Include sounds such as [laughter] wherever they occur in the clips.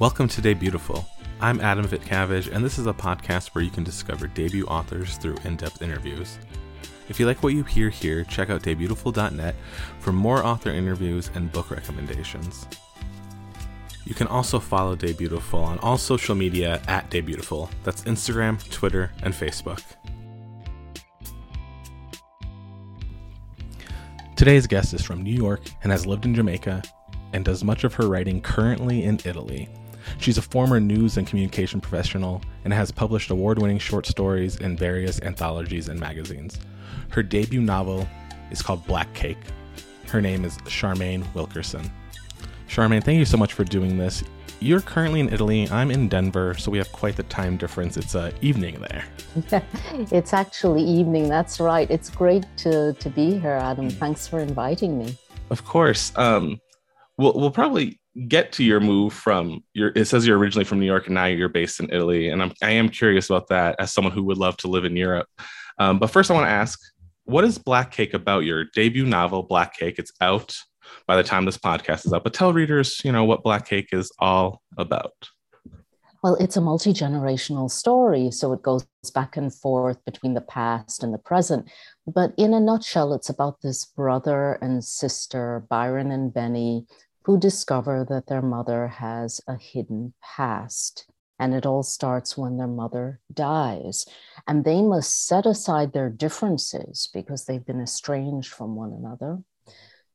Welcome to Day Beautiful. I'm Adam Vitcavage, and this is a podcast where you can discover debut authors through in depth interviews. If you like what you hear here, check out daybeautiful.net for more author interviews and book recommendations. You can also follow Day Beautiful on all social media at Day Beautiful. That's Instagram, Twitter, and Facebook. Today's guest is from New York and has lived in Jamaica and does much of her writing currently in Italy. She's a former news and communication professional and has published award winning short stories in various anthologies and magazines. Her debut novel is called Black Cake. Her name is Charmaine Wilkerson. Charmaine, thank you so much for doing this. You're currently in Italy. I'm in Denver, so we have quite the time difference. It's uh, evening there. [laughs] it's actually evening. That's right. It's great to, to be here, Adam. Mm. Thanks for inviting me. Of course. Um, we'll, we'll probably get to your move from your it says you're originally from new york and now you're based in italy. And i'm i am curious about that as someone who would love to live in europe. Um, but first i want to ask what is black cake about? Your debut novel black cake it's out by the time this podcast is up but tell readers you know what black cake is all about. Well it's a multi-generational story so it goes back and forth between the past and the present. But in a nutshell it's about this brother and sister byron and benny who discover that their mother has a hidden past. And it all starts when their mother dies. And they must set aside their differences because they've been estranged from one another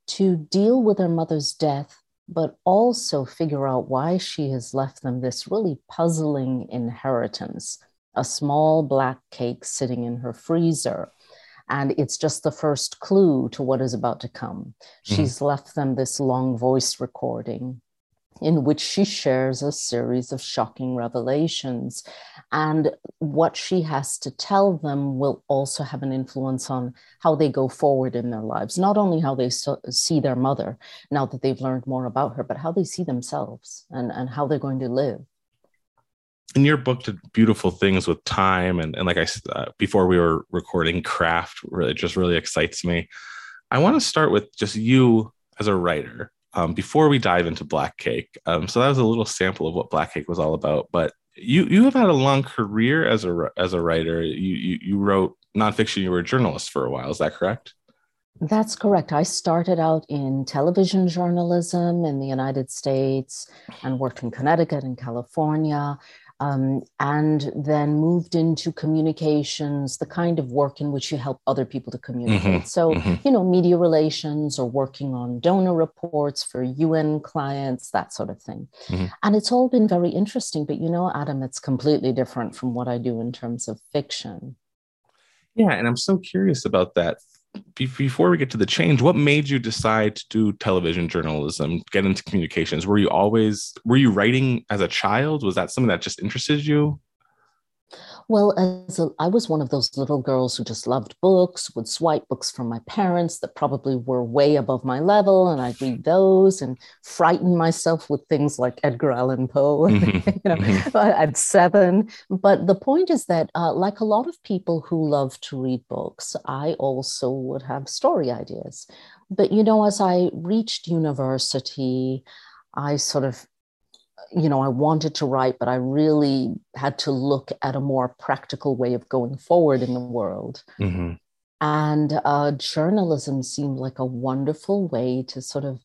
to deal with their mother's death, but also figure out why she has left them this really puzzling inheritance a small black cake sitting in her freezer and it's just the first clue to what is about to come. Mm-hmm. She's left them this long voice recording in which she shares a series of shocking revelations. And what she has to tell them will also have an influence on how they go forward in their lives, not only how they so- see their mother now that they've learned more about her, but how they see themselves and, and how they're going to live in your book did beautiful things with time and, and like i uh, before we were recording craft really just really excites me. I want to start with just you as a writer um, before we dive into black cake. Um, so that was a little sample of what black cake was all about but you you have had a long career as a as a writer. You you, you wrote nonfiction you were a journalist for a while is that correct? That's correct. I started out in television journalism in the United States and worked in Connecticut and California um, and then moved into communications, the kind of work in which you help other people to communicate. Mm-hmm, so, mm-hmm. you know, media relations or working on donor reports for UN clients, that sort of thing. Mm-hmm. And it's all been very interesting. But, you know, Adam, it's completely different from what I do in terms of fiction. Yeah. And I'm so curious about that before we get to the change, what made you decide to do television journalism, get into communications? Were you always were you writing as a child? Was that something that just interested you? Well, as a, I was one of those little girls who just loved books, would swipe books from my parents that probably were way above my level, and I'd read those and frighten myself with things like Edgar Allan Poe. [laughs] Mm-hmm. you know, mm-hmm. at seven. But the point is that, uh, like a lot of people who love to read books, I also would have story ideas. But you know, as I reached university, I sort of you know, I wanted to write, but I really had to look at a more practical way of going forward in the world. Mm-hmm. And uh, journalism seemed like a wonderful way to sort of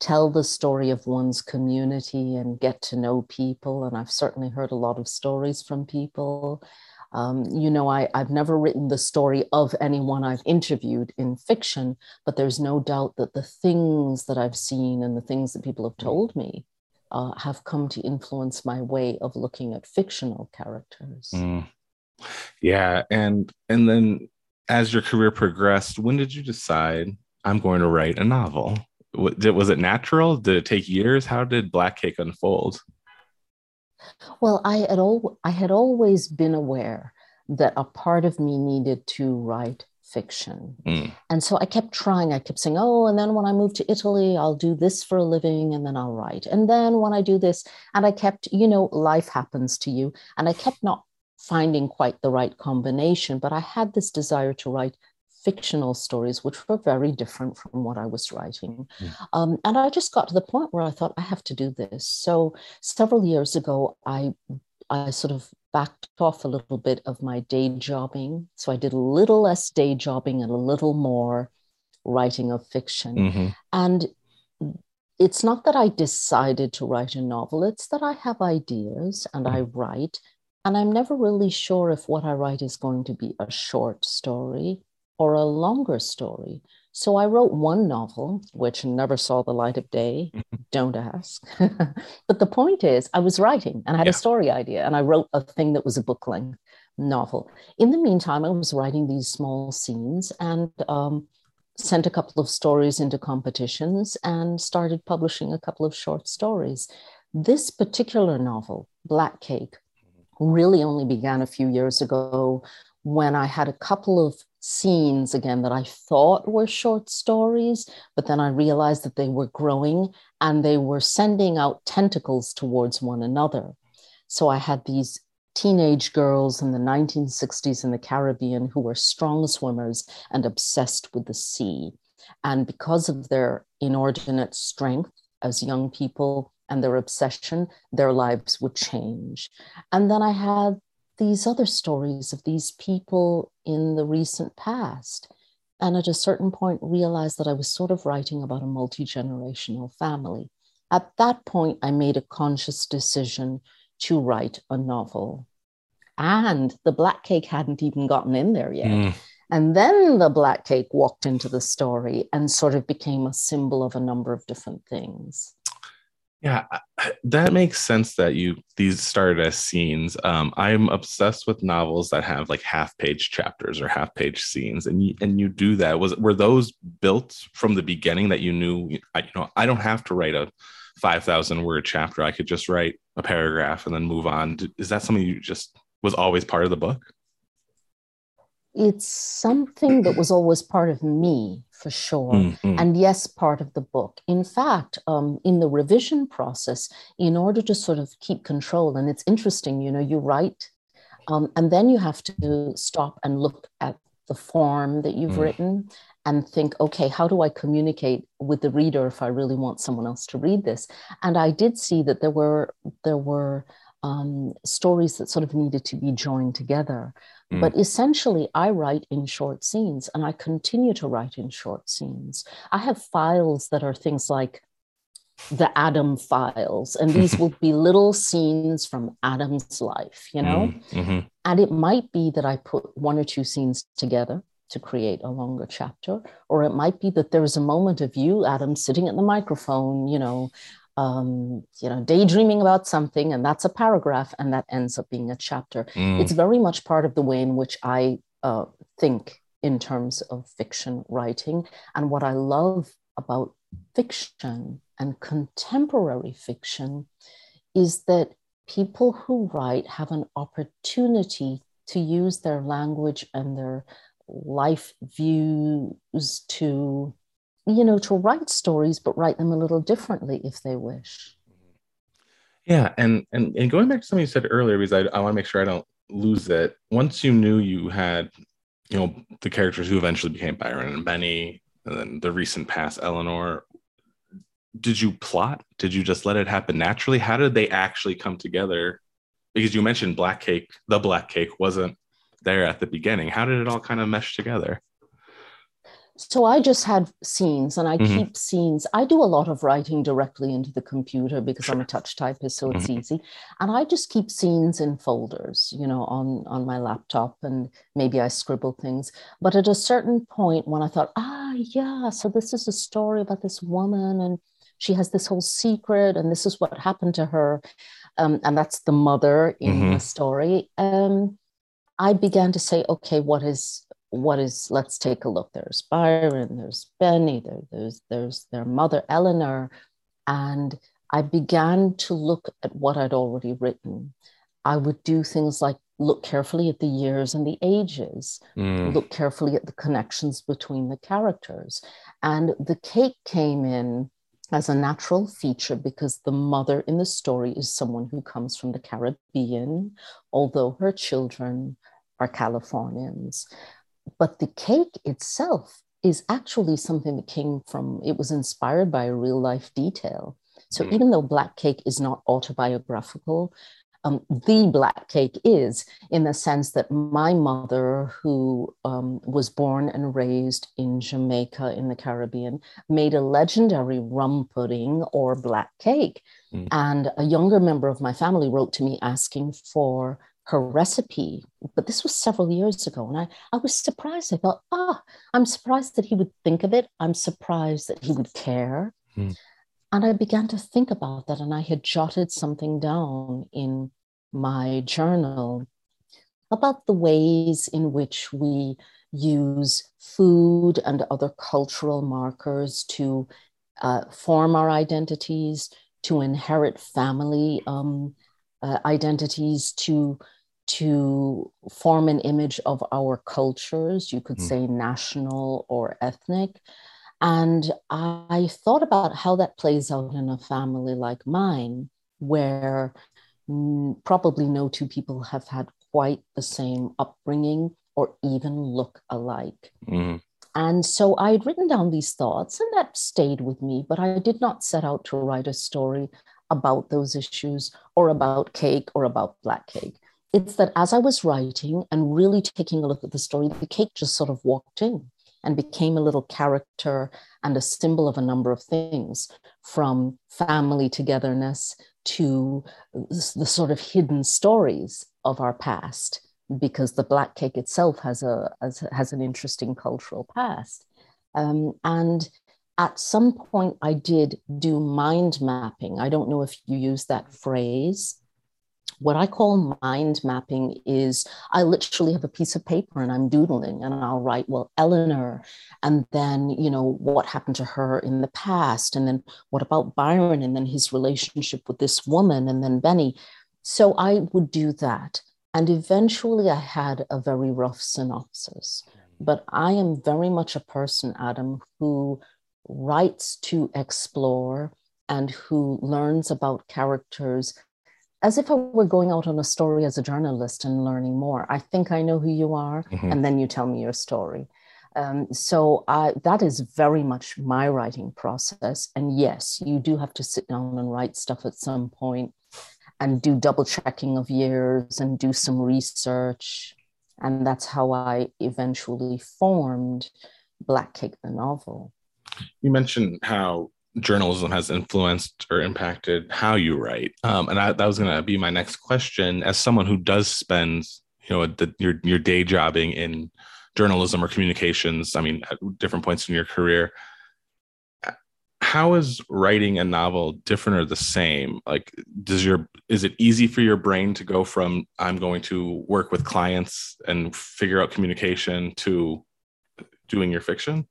tell the story of one's community and get to know people. And I've certainly heard a lot of stories from people. Um, you know, I, I've never written the story of anyone I've interviewed in fiction, but there's no doubt that the things that I've seen and the things that people have told me uh, have come to influence my way of looking at fictional characters. Mm. Yeah, and and then as your career progressed, when did you decide I'm going to write a novel? Was it natural? Did it take years? How did Black Cake unfold? Well, I had al- I had always been aware that a part of me needed to write fiction. Mm. And so I kept trying. I kept saying, oh, and then when I move to Italy, I'll do this for a living and then I'll write. And then when I do this, and I kept, you know, life happens to you. And I kept not finding quite the right combination, but I had this desire to write fictional stories, which were very different from what I was writing. Mm. Um, and I just got to the point where I thought, I have to do this. So several years ago, I I sort of backed off a little bit of my day jobbing. So I did a little less day jobbing and a little more writing of fiction. Mm-hmm. And it's not that I decided to write a novel, it's that I have ideas and I mm-hmm. write. And I'm never really sure if what I write is going to be a short story or a longer story. So I wrote one novel, which never saw the light of day. Mm-hmm. Don't ask. [laughs] but the point is, I was writing and I had yeah. a story idea, and I wrote a thing that was a book length novel. In the meantime, I was writing these small scenes and um, sent a couple of stories into competitions and started publishing a couple of short stories. This particular novel, Black Cake, really only began a few years ago when I had a couple of scenes again that I thought were short stories, but then I realized that they were growing and they were sending out tentacles towards one another. So I had these teenage girls in the 1960s in the Caribbean who were strong swimmers and obsessed with the sea. And because of their inordinate strength as young people and their obsession, their lives would change. And then I had these other stories of these people in the recent past. And at a certain point, realized that I was sort of writing about a multi generational family. At that point, I made a conscious decision to write a novel. And the black cake hadn't even gotten in there yet. Mm. And then the black cake walked into the story and sort of became a symbol of a number of different things. Yeah, that makes sense that you these started as scenes. Um, I'm obsessed with novels that have like half page chapters or half page scenes, and you, and you do that. Was were those built from the beginning that you knew? I, you know, I don't have to write a five thousand word chapter. I could just write a paragraph and then move on. Is that something you just was always part of the book? It's something that was always part of me for sure. Mm-hmm. And yes, part of the book. In fact, um, in the revision process, in order to sort of keep control, and it's interesting, you know, you write, um, and then you have to stop and look at the form that you've mm. written and think, okay, how do I communicate with the reader if I really want someone else to read this? And I did see that there were there were um, stories that sort of needed to be joined together. Mm. But essentially, I write in short scenes and I continue to write in short scenes. I have files that are things like the Adam files, and these [laughs] will be little scenes from Adam's life, you know? Mm, mm-hmm. And it might be that I put one or two scenes together to create a longer chapter, or it might be that there is a moment of you, Adam, sitting at the microphone, you know, um, you know, daydreaming about something, and that's a paragraph, and that ends up being a chapter. Mm. It's very much part of the way in which I uh, think in terms of fiction writing. And what I love about fiction and contemporary fiction is that people who write have an opportunity to use their language and their life views to you know, to write stories, but write them a little differently if they wish. Yeah, and and and going back to something you said earlier, because I, I want to make sure I don't lose it. Once you knew you had, you know, the characters who eventually became Byron and Benny, and then the recent past Eleanor, did you plot? Did you just let it happen naturally? How did they actually come together? Because you mentioned Black Cake, the Black Cake wasn't there at the beginning. How did it all kind of mesh together? So I just had scenes and I mm-hmm. keep scenes. I do a lot of writing directly into the computer because sure. I'm a touch typist, so it's mm-hmm. easy. And I just keep scenes in folders, you know, on, on my laptop and maybe I scribble things. But at a certain point when I thought, ah, yeah, so this is a story about this woman and she has this whole secret and this is what happened to her. Um, and that's the mother in mm-hmm. the story. Um, I began to say, okay, what is what is let's take a look. There's byron there's benny there, there's there's their mother eleanor. And i began to look at what i'd already written. I would do things like look carefully at the years and the ages mm. look carefully at the connections between the characters. And the cake came in as a natural feature because the mother in the story is someone who comes from the caribbean although her children are californians but the cake itself is actually something that came from, it was inspired by a real life detail. So mm. even though Black Cake is not autobiographical, um, the black cake is in the sense that my mother, who um, was born and raised in Jamaica in the Caribbean, made a legendary rum pudding or black cake. Mm. And a younger member of my family wrote to me asking for her recipe, but this was several years ago. And I, I was surprised. I thought, ah, I'm surprised that he would think of it. I'm surprised that he would care. Mm. And I began to think about that. And I had jotted something down in my journal about the ways in which we use food and other cultural markers to uh, form our identities, to inherit family um, uh, identities to to form an image of our cultures you could mm. say national or ethnic and i thought about how that plays out in a family like mine where mm, probably no two people have had quite the same upbringing or even look alike mm. And so I had written down these thoughts, and that stayed with me, but I did not set out to write a story about those issues or about cake or about black cake. It's that as I was writing and really taking a look at the story, the cake just sort of walked in and became a little character and a symbol of a number of things from family togetherness to the sort of hidden stories of our past because the black cake itself has a has, has an interesting cultural past um, and at some point I did do mind mapping. I don't know if you use that phrase. What I call mind mapping is I literally have a piece of paper and I'm doodling and I'll write, well, Eleanor, and then, you know, what happened to her in the past, and then what about Byron, and then his relationship with this woman, and then Benny. So I would do that. And eventually I had a very rough synopsis. But I am very much a person, Adam, who writes to explore and who learns about characters as if I were going out on a story as a journalist and learning more. I think I know who you are, mm-hmm. and then you tell me your story. Um, so I, that is very much my writing process. And yes, you do have to sit down and write stuff at some point and do double checking of years and do some research. And that's how I eventually formed Black Cake the novel. You mentioned how journalism has influenced or impacted how you write, um, and I, that was going to be my next question. As someone who does spend, you know, the, your your day jobbing in journalism or communications, I mean, at different points in your career, how is writing a novel different or the same? Like, does your is it easy for your brain to go from I'm going to work with clients and figure out communication to doing your fiction?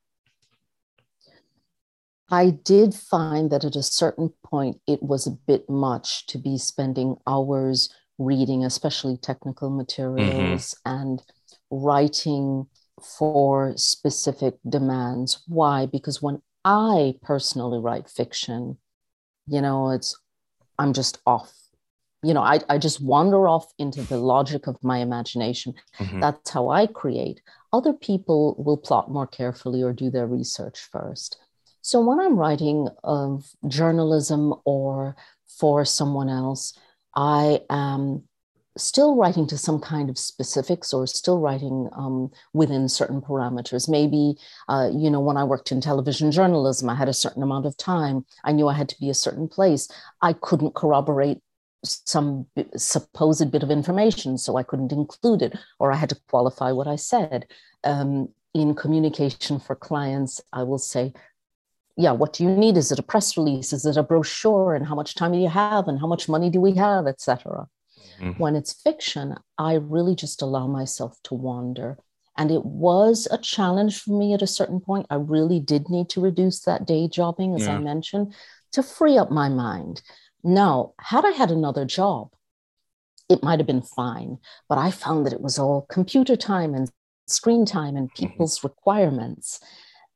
I did find that at a certain point, it was a bit much to be spending hours reading, especially technical materials, mm-hmm. and writing for specific demands. Why? Because when I personally write fiction, you know, it's, I'm just off. You know, I, I just wander off into the logic of my imagination. Mm-hmm. That's how I create. Other people will plot more carefully or do their research first. So when I'm writing of journalism or for someone else, I am still writing to some kind of specifics or still writing um, within certain parameters. Maybe, uh, you know, when I worked in television journalism, I had a certain amount of time. I knew I had to be a certain place. I couldn't corroborate some supposed bit of information, so I couldn't include it, or I had to qualify what I said. Um, in communication for clients, I will say, yeah, what do you need? Is it a press release? Is it a brochure? And how much time do you have? And how much money do we have, etc. Mm-hmm. When it's fiction, I really just allow myself to wander. And it was a challenge for me at a certain point. I really did need to reduce that day jobbing, as yeah. I mentioned, to free up my mind. Now, had I had another job, it might have been fine, but I found that it was all computer time and screen time and mm-hmm. people's mm-hmm. requirements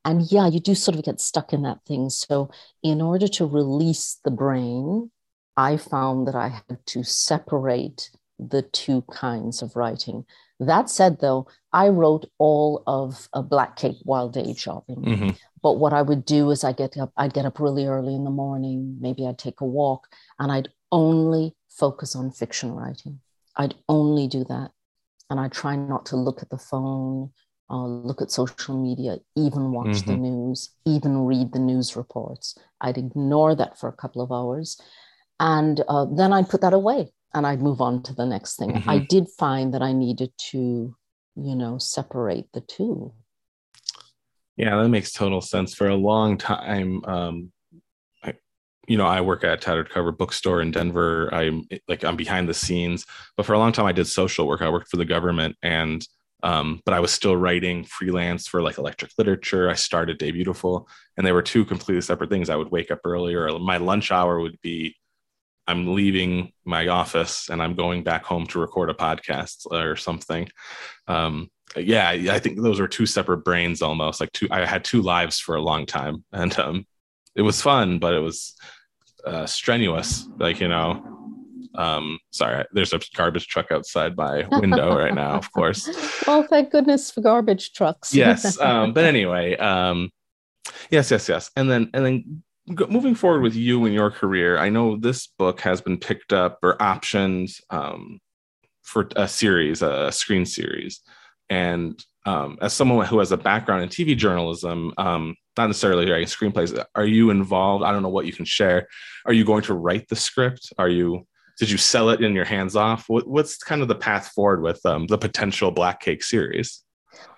and yeah, you do sort of get stuck in that thing. So, in order to release the brain, I found that I had to separate the two kinds of writing. That said, though, I wrote all of a Black Cake while day shopping. Mm-hmm. But what I would do is I get up, I'd get up really early in the morning. Maybe I'd take a walk, and I'd only focus on fiction writing. I'd only do that, and I try not to look at the phone, uh, look at social media, even watch mm-hmm. the news, even read the news reports. I'd ignore that for a couple of hours, and uh, then I'd put that away and I'd move on to the next thing. Mm-hmm. I did find that I needed to, you know, separate the two. Yeah, that makes total sense. For a long time, um, I, you know, I work at Tattered Cover Bookstore in Denver. I'm like I'm behind the scenes, but for a long time I did social work. I worked for the government, and um, but I was still writing freelance for like electric literature. I started Day Beautiful, and they were two completely separate things. I would wake up earlier. My lunch hour would be I'm leaving my office and I'm going back home to record a podcast or something. Um, yeah, I think those were two separate brains almost. Like two, I had two lives for a long time, and um, it was fun, but it was uh, strenuous. Like you know, um, sorry, there's a garbage truck outside my [laughs] window right now. Of course. Well, thank goodness for garbage trucks. yes, [laughs] um, but anyway, um, yes, yes, yes, and then and then moving forward with you and your career, I know this book has been picked up or optioned um, for a series, a screen series. And um, as someone who has a background in TV journalism, um, not necessarily writing screenplays, are you involved? I don't know what you can share. Are you going to write the script? Are you did you sell it in your hands off? What, what's kind of the path forward with um, the potential Black Cake series?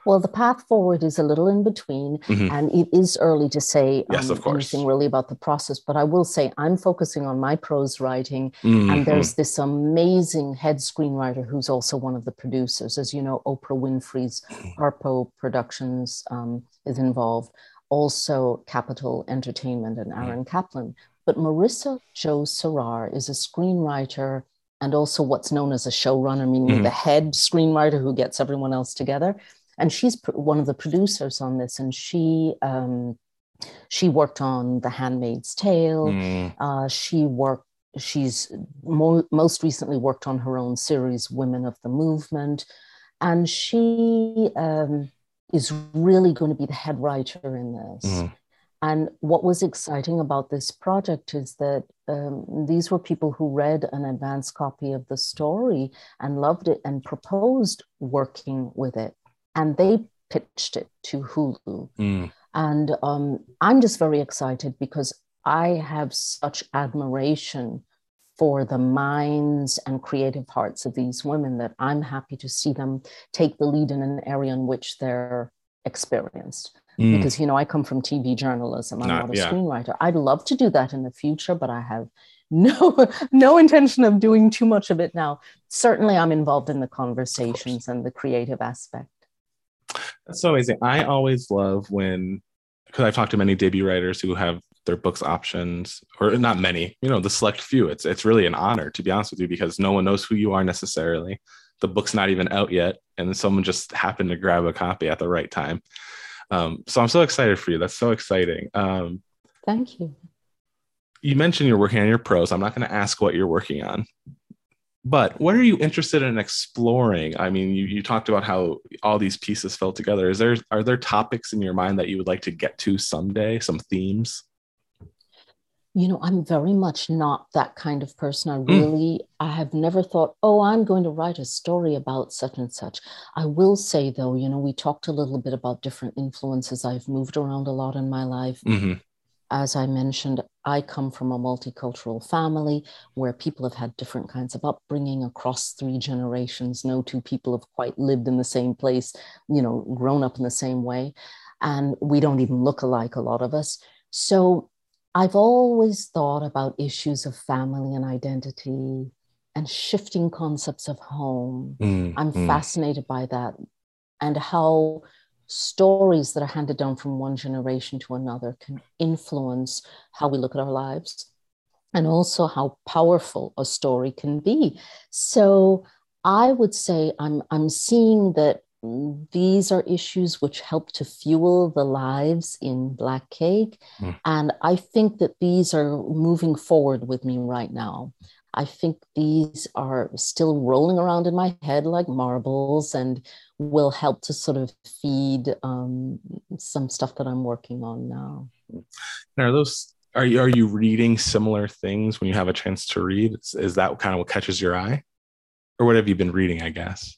Well, the path forward is a little in between, mm-hmm. and it is early to say yes, um, anything really about the process. But I will say I'm focusing on my prose writing, mm-hmm. and there's this amazing head screenwriter who's also one of the producers. As you know, Oprah Winfrey's mm-hmm. Harpo Productions um, is involved, also Kapital Entertainment and mm-hmm. Aaron Kaplan. But Marissa Jo Cerar is a screenwriter and also what's known as a showrunner, meaning mm-hmm. the head screenwriter who gets everyone else together and she's pr- one of the producers on this, and she um, she worked on The Handmaid's Tale. Mm. Uh, she worked. She's mo- most recently worked on her own series, Women of the Movement, and she um, is really going to be the head writer in this. Mm. And what was exciting about this project is that um, these were people who read an advance copy of the story and loved it and proposed working with it and they pitched it to Hulu. Mm. And um, I'm just very excited because I have such admiration for the minds and creative hearts of these women that I'm happy to see them take the lead in an area in which they're experienced. Mm. Because, you know, I come from TV journalism, I'm not, not a yeah. screenwriter. I'd love to do that in the future, but I have [laughs] no no intention of doing too much of it now certainly i'm involved in the conversations and the creative aspect that's so amazing. I always love when, because I've talked to many debut writers who have their books options, or not many, you know, the select few. It's it's really an honor to be honest with you because no one knows who you are necessarily. The book's not even out yet, and someone just happened to grab a copy at the right time. Um, so I'm so excited for you. That's so exciting. Um, Thank you. You mentioned you're working on your prose. I'm not going to ask what you're working on, but what are you interested in exploring i mean you, you talked about how all these pieces fell together is there are there topics in your mind that you would like to get to someday some themes you know i'm very much not that kind of person i hmm. really mm. i have never thought oh i'm going to write a story about such and such i will say though you know we talked a little bit about different influences i've moved around a lot in my life mm-hmm as I mentioned, I come from a multicultural family where people have had different kinds of upbringing across three generations. No two people have quite lived in the same place, you know, grown up in the same way. And we don't even look alike, a lot of us. So I've always thought about issues of family and identity and shifting concepts of home. Mm, I'm mm. fascinated by that and how stories that are handed down from one generation to another can influence how we look at our lives and also how powerful a story can be. So I would say I'm, I'm seeing that these are issues which help to fuel the lives in Black Cake. Mm. And I think that these are moving forward with me right now. I think these are still rolling around in my head like marbles and will help to sort of feed um, some stuff that I'm working on now. are those are you are you reading similar things when you have a chance to read? Is, is that kind of what catches your eye, or what have you been reading? I guess.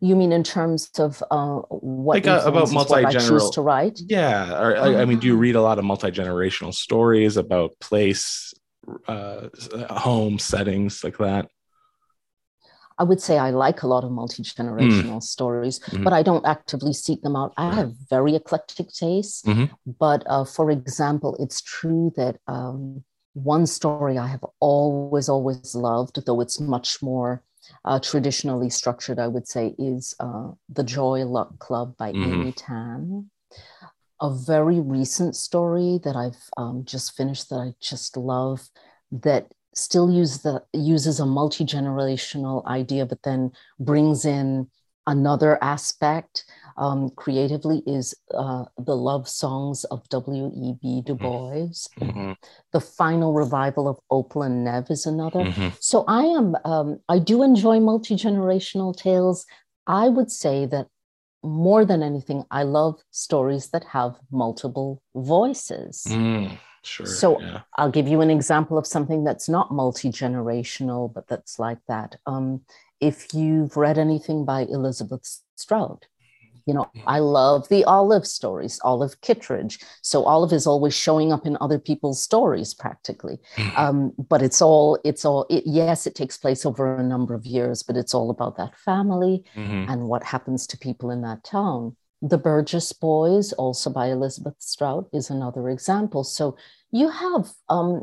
You mean in terms of uh, what like uh, about multi generational to write? Yeah, or, I, I, mean, do you read a lot of multi generational stories about place, uh, home settings like that? I would say I like a lot of multi generational mm. stories, mm-hmm. but I don't actively seek them out. I have very eclectic tastes. Mm-hmm. But uh, for example, it's true that um, one story I have always, always loved, though it's much more uh, traditionally structured, I would say, is uh, The Joy Luck Club by mm-hmm. Amy Tan. A very recent story that I've um, just finished that I just love that still use the, uses a multi generational idea, but then brings in another aspect um, creatively is uh, the love songs of W.E.B. Du mm-hmm. Bois. Mm-hmm. The final revival of Opal and Nev is another. Mm-hmm. So I am, um, I do enjoy multi generational tales. I would say that more than anything, I love stories that have multiple voices. Mm, sure. So yeah. I'll give you an example of something that's not multi generational, but that's like that. Um, if you've read anything by Elizabeth Strout, you know, I love the Olive stories, Olive Kitteridge. So Olive is always showing up in other people's stories practically. Mm-hmm. Um, but it's all, it's all, it, yes, it takes place over a number of years, but it's all about that family mm-hmm. and what happens to people in that town. The Burgess Boys, also by Elizabeth Strout, is another example. So you have um,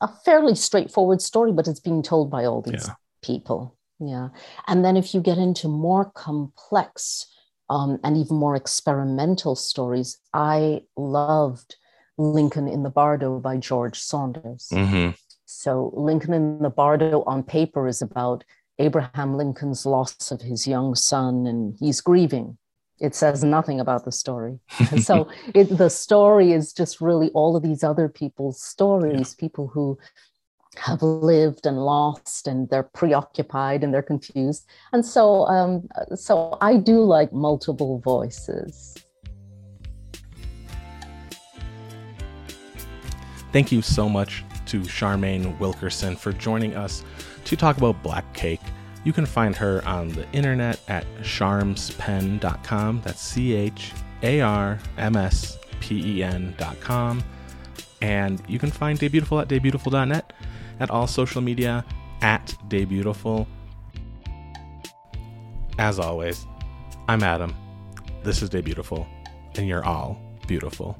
a fairly straightforward story, but it's being told by all these yeah. people. Yeah. And then if you get into more complex, um, and even more experimental stories. I loved Lincoln in the Bardo by George Saunders. Mm-hmm. So, Lincoln in the Bardo on paper is about Abraham Lincoln's loss of his young son, and he's grieving. It says nothing about the story. [laughs] so, it, the story is just really all of these other people's stories, yeah. people who have lived and lost and they're preoccupied and they're confused. And so um, so i do like multiple voices. Thank you so much to charmaine wilkerson for joining us to talk about black cake. You can find her on the internet at charmspen.com that's c-h-a-r-m-s-p-e-n.com and you can find Day Beautiful at daybeautiful.net at all social media at Day Beautiful. As always, I'm Adam. This is Day Beautiful, and you're all beautiful.